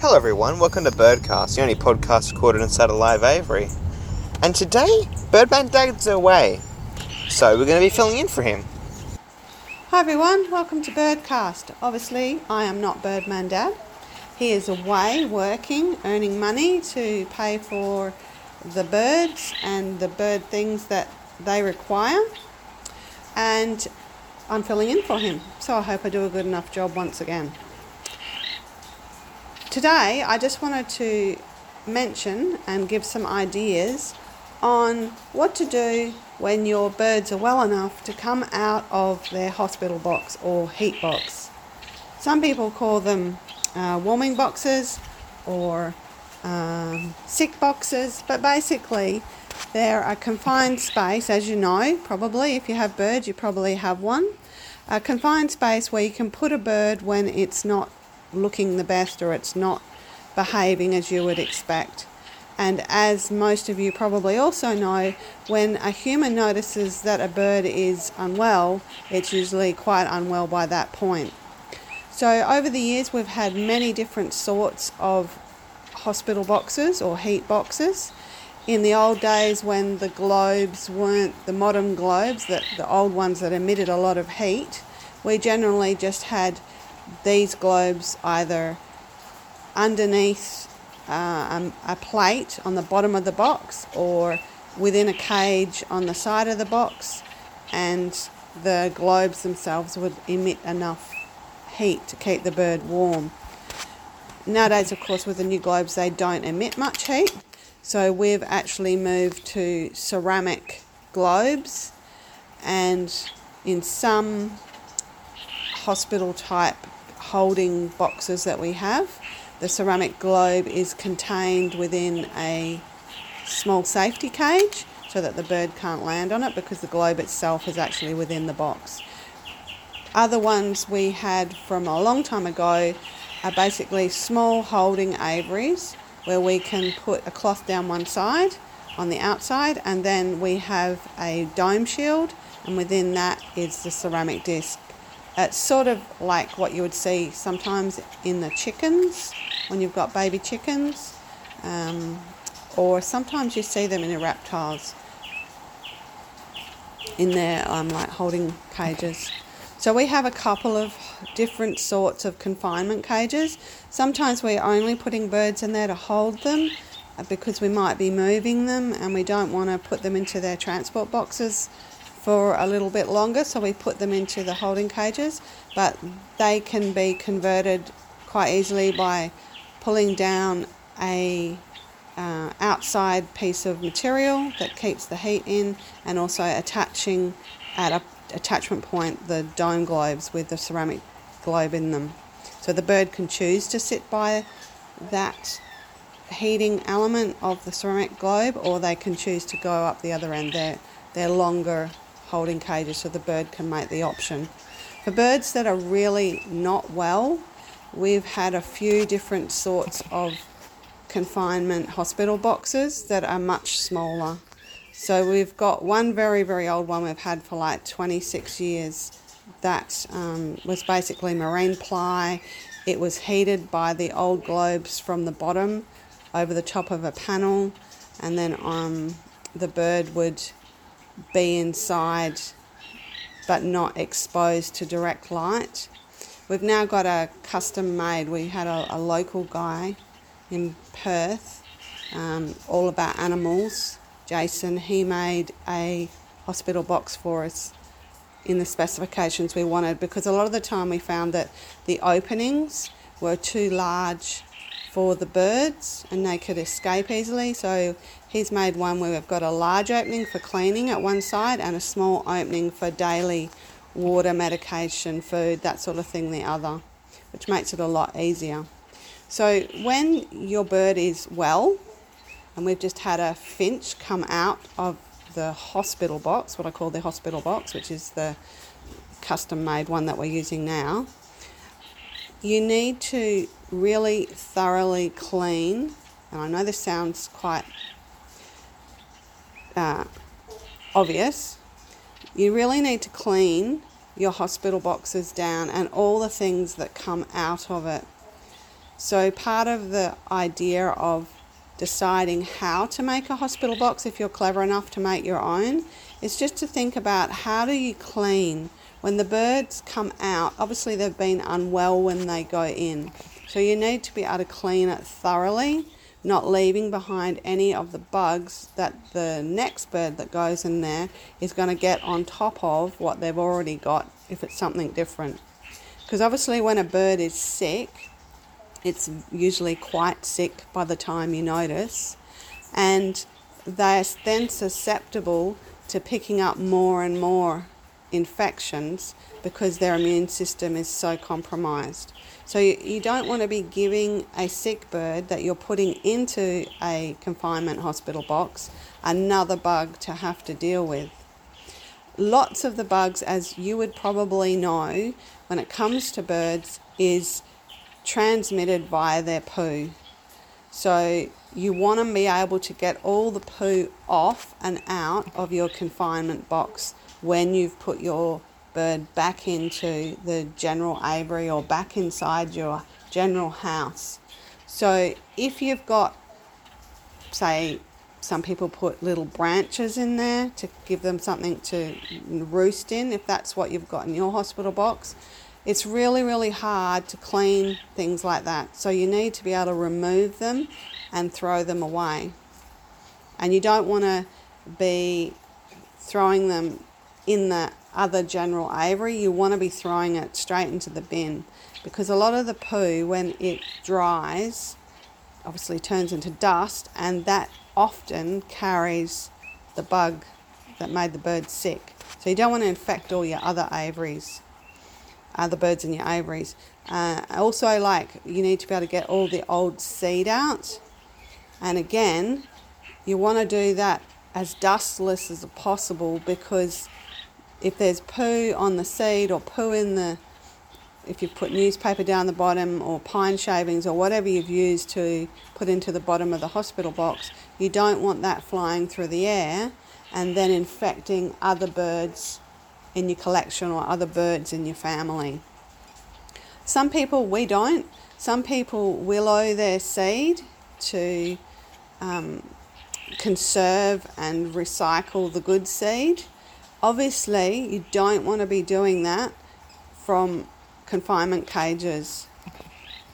Hello, everyone. Welcome to Birdcast, the only podcast recorded inside a live aviary. And today, Birdman Dad's away, so we're going to be filling in for him. Hi everyone, welcome to Birdcast. Obviously, I am not Birdman Dad. He is away working, earning money to pay for the birds and the bird things that they require. And I'm filling in for him, so I hope I do a good enough job once again. Today, I just wanted to mention and give some ideas on what to do when your birds are well enough to come out of their hospital box or heat box. Some people call them uh, warming boxes or um, sick boxes, but basically they're a confined space, as you know, probably if you have birds, you probably have one. A confined space where you can put a bird when it's not looking the best or it's not behaving as you would expect. And as most of you probably also know, when a human notices that a bird is unwell, it's usually quite unwell by that point. So, over the years, we've had many different sorts of hospital boxes or heat boxes. In the old days, when the globes weren't the modern globes, that the old ones that emitted a lot of heat, we generally just had these globes either underneath uh, a plate on the bottom of the box or within a cage on the side of the box, and the globes themselves would emit enough heat to keep the bird warm. Nowadays, of course, with the new globes, they don't emit much heat, so we've actually moved to ceramic globes, and in some hospital type holding boxes that we have, the ceramic globe is contained within a small safety cage so that the bird can't land on it because the globe itself is actually within the box. Other ones we had from a long time ago are basically small holding aviaries where we can put a cloth down one side on the outside and then we have a dome shield and within that is the ceramic disc. It's sort of like what you would see sometimes in the chickens when you've got baby chickens, um, or sometimes you see them in the reptiles in their um, like holding cages. So we have a couple of different sorts of confinement cages. Sometimes we're only putting birds in there to hold them uh, because we might be moving them and we don't want to put them into their transport boxes for a little bit longer, so we put them into the holding cages. But they can be converted quite easily by pulling down a uh, outside piece of material that keeps the heat in and also attaching at a attachment point the dome globes with the ceramic globe in them. So the bird can choose to sit by that heating element of the ceramic globe or they can choose to go up the other end. They're, they're longer holding cages so the bird can make the option. For birds that are really not well, We've had a few different sorts of confinement hospital boxes that are much smaller. So we've got one very, very old one we've had for like 26 years that um, was basically marine ply. It was heated by the old globes from the bottom over the top of a panel, and then um, the bird would be inside but not exposed to direct light. We've now got a custom made. We had a, a local guy in Perth, um, all about animals. Jason, he made a hospital box for us in the specifications we wanted because a lot of the time we found that the openings were too large for the birds and they could escape easily. So he's made one where we've got a large opening for cleaning at one side and a small opening for daily water, medication, food, that sort of thing, the other, which makes it a lot easier. So when your bird is well, and we've just had a finch come out of the hospital box, what I call the hospital box, which is the custom made one that we're using now, you need to really thoroughly clean. And I know this sounds quite uh, obvious, you really need to clean your hospital boxes down and all the things that come out of it. So, part of the idea of deciding how to make a hospital box, if you're clever enough to make your own, is just to think about how do you clean when the birds come out. Obviously, they've been unwell when they go in, so you need to be able to clean it thoroughly, not leaving behind any of the bugs that the next bird that goes in there is going to get on top of what they've already got if it's something different. Because obviously, when a bird is sick, it's usually quite sick by the time you notice, and they're then susceptible to picking up more and more infections because their immune system is so compromised. So you, don't want to be giving a sick bird that you're putting into a confinement hospital box another bug to have to deal with. Lots of the bugs, as you would probably know, when it comes to birds, is transmitted via their poo. So you want to be able to get all the poo off and out of your confinement box when you've put your bird back into the general aviary or back inside your general house. So if you've got, say, some people put little branches in there to give them something to roost in, if that's what you've got in your hospital box it's really, really hard to clean things like that. So you need to be able to remove them and throw them away. And you don't want to be throwing them in the other general aviary. You want to be throwing it straight into the bin because a lot of the poo, when it dries, obviously turns into dust, and that often carries the bug that made the bird sick. So you don't want to infect all your other aviaries other birds in your aviaries. Uh, also, like you need to be able to get all the old seed out, and again, you want to do that as dustless as possible because if there's poo on the seed or poo in the if you've put newspaper down the bottom or pine shavings or whatever you've used to put into the bottom of the hospital box, you don't want that flying through the air and then infecting other birds in your collection or other birds in your family. Some people, we don't. Some people willow their seed to um, conserve and recycle the good seed. Obviously, you don't want to be doing that from confinement cages.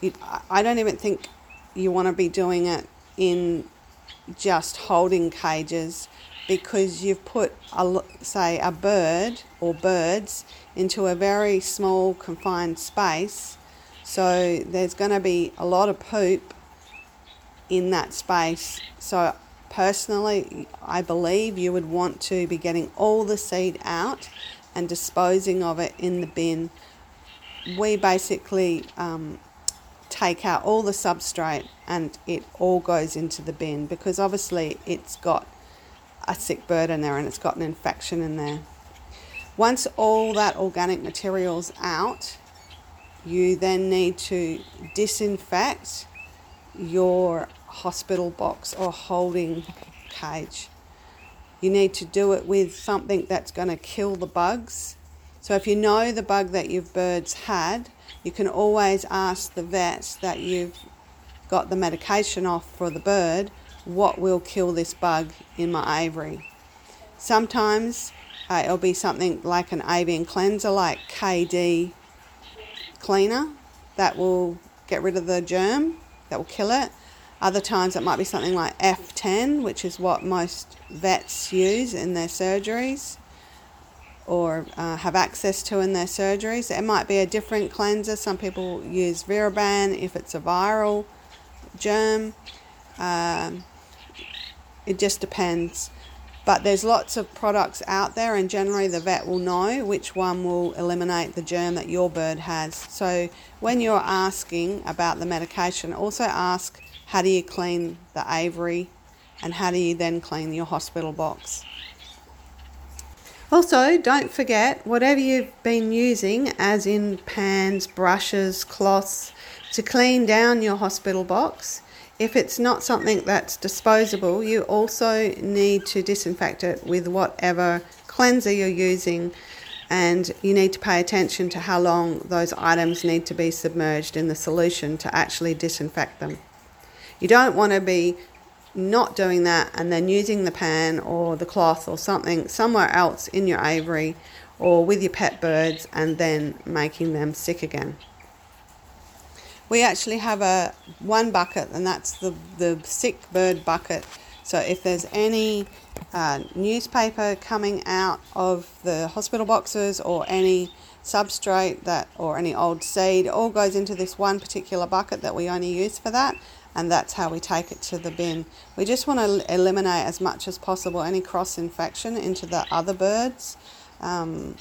You, I don't even think you want to be doing it in just holding cages because you've put, a, say, a bird or birds into a very small confined space. So there's going to be a lot of poop in that space. So personally, I believe you would want to be getting all the seed out and disposing of it in the bin. We basically um, take out all the substrate and it all goes into the bin because obviously it's got a sick bird in there and it's got an infection in there. Once all that organic material's out, you then need to disinfect your hospital box or holding cage. You need to do it with something that's going to kill the bugs. So if you know the bug that your birds had, you can always ask the vet that you've got the medication off for the bird what will kill this bug in my aviary. Sometimes uh, it'll be something like an avian cleanser, like KD cleaner, that will get rid of the germ, that will kill it. Other times it might be something like F10, which is what most vets use in their surgeries or uh, have access to in their surgeries. It might be a different cleanser. Some people use Viraban if it's a viral germ. Um, it just depends. But there's lots of products out there, and generally the vet will know which one will eliminate the germ that your bird has. So when you're asking about the medication, also ask how do you clean the aviary and how do you then clean your hospital box. Also, don't forget whatever you've been using, as in pans, brushes, cloths, to clean down your hospital box if it's not something that's disposable, you also need to disinfect it with whatever cleanser you're using and you need to pay attention to how long those items need to be submerged in the solution to actually disinfect them. You don't want to be not doing that and then using the pan or the cloth or something somewhere else in your aviary or with your pet birds and then making them sick again. We actually have a one bucket and that's the, the sick bird bucket. So if there's any uh, newspaper coming out of the hospital boxes or any substrate that or any old seed all goes into this one particular bucket that we only use for that and that's how we take it to the bin. We just want to eliminate as much as possible any cross infection into the other birds, um,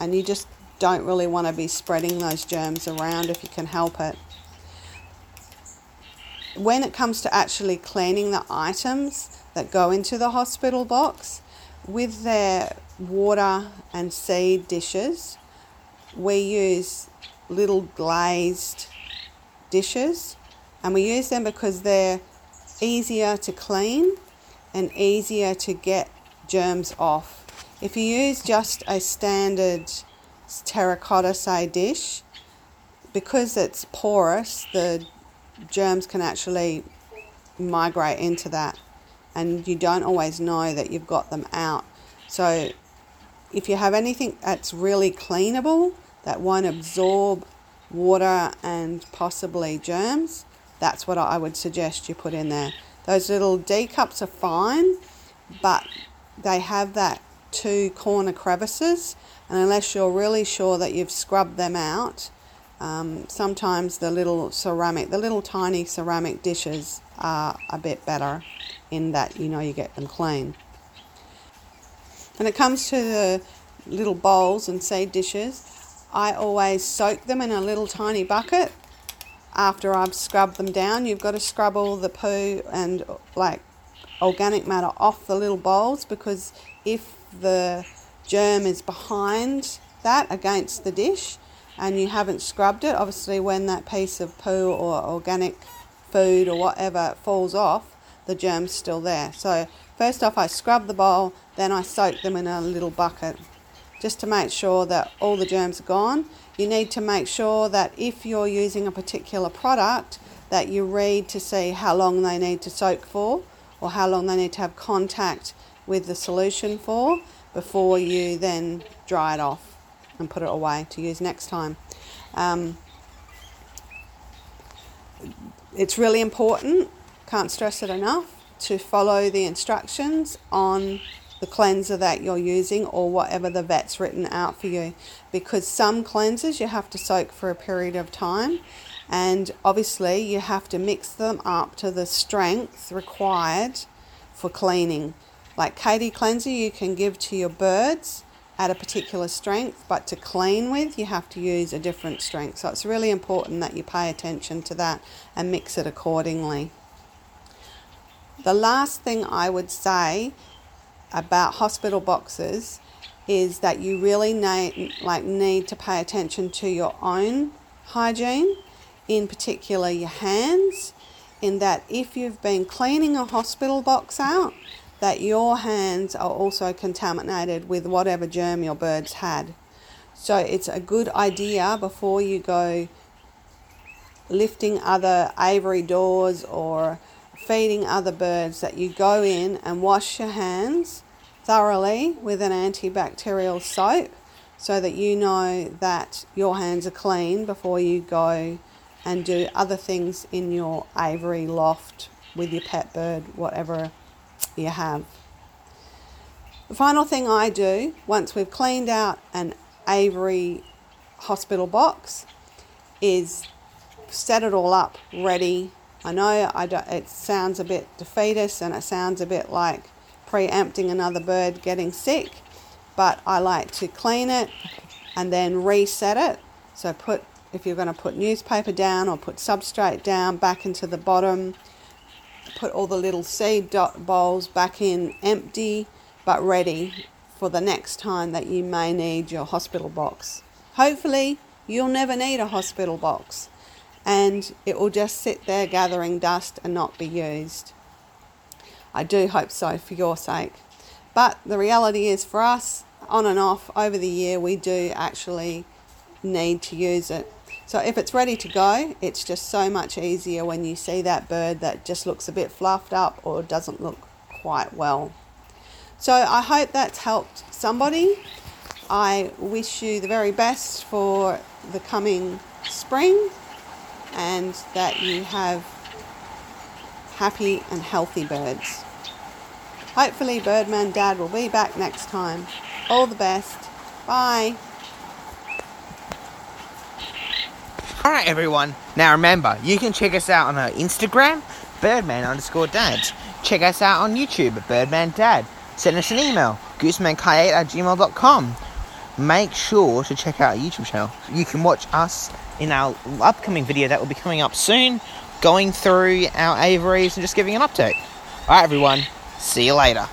and you just don't really want to be spreading those germs around if you can help it. When it comes to actually cleaning the items that go into the hospital box, with their water and seed dishes, we use little glazed dishes and we use them because they're easier to clean and easier to get germs off. If you use just a standard terracotta say dish, because it's porous, the germs can actually migrate into that and you don't always know that you've got them out. So if you have anything that's really cleanable that won't absorb water and possibly germs, that's what I would suggest you put in there. Those little D cups are fine, but they have that two corner crevices, and unless you're really sure that you've scrubbed them out, um, sometimes the little ceramic, the little tiny ceramic dishes are a bit better in that you know you get them clean. When it comes to the little bowls and seed dishes, I always soak them in a little tiny bucket after I've scrubbed them down. You've got to scrub all the poo and like organic matter off the little bowls because if the germ is behind that against the dish and you haven't scrubbed it, obviously when that piece of poo or organic food or whatever falls off, the germ's still there. So first off I scrub the bowl, then I soak them in a little bucket just to make sure that all the germs are gone you need to make sure that if you're using a particular product that you read to see how long they need to soak for or how long they need to have contact with the solution for before you then dry it off and put it away to use next time. Um, it's really important, can't stress it enough, to follow the instructions on the cleanser that you're using or whatever the vet's written out for you because some cleansers you have to soak for a period of time and obviously you have to mix them up to the strength required for cleaning. Like KD cleanser you can give to your birds at a particular strength, but to clean with you have to use a different strength. So it's really important that you pay attention to that and mix it accordingly. The last thing I would say about hospital boxes is that you really need like need to pay attention to your own hygiene, in particular your hands, in that if you've been cleaning a hospital box out, that your hands are also contaminated with whatever germ your birds had. So it's a good idea before you go lifting other aviary doors or feeding other birds that you go in and wash your hands thoroughly with an antibacterial soap so that you know that your hands are clean before you go and do other things in your aviary loft with your pet bird, whatever you have. The final thing I do once we've cleaned out an aviary hospital box is set it all up ready I know I it sounds a bit defeatist and it sounds a bit like preempting another bird getting sick, but I like to clean it and then reset it. So put if you're going to put newspaper down or put substrate down back into the bottom, put all the little seed dot bowls back in empty but ready for the next time that you may need your hospital box. Hopefully, you'll never need a hospital box and it will just sit there gathering dust and not be used. I do hope so for your sake. But the reality is for us, on and off over the year, we do actually need to use it. So if it's ready to go, it's just so much easier when you see that bird that just looks a bit fluffed up or doesn't look quite well. So I hope that's helped somebody. I wish you the very best for the coming spring and that you have happy and healthy birds. Hopefully, Birdman Dad will be back next time. All the best. Bye. Alright, everyone. Now remember, you can check us out on our Instagram, Birdman underscore dads. Check us out on YouTube Birdman Dad. Send us an email, goosemank8 at gmail.com. Make sure to check out our YouTube channel. You can watch us in our upcoming video that will be coming up soon, going through our aviaries and just giving an update. Alright, everyone. See you later.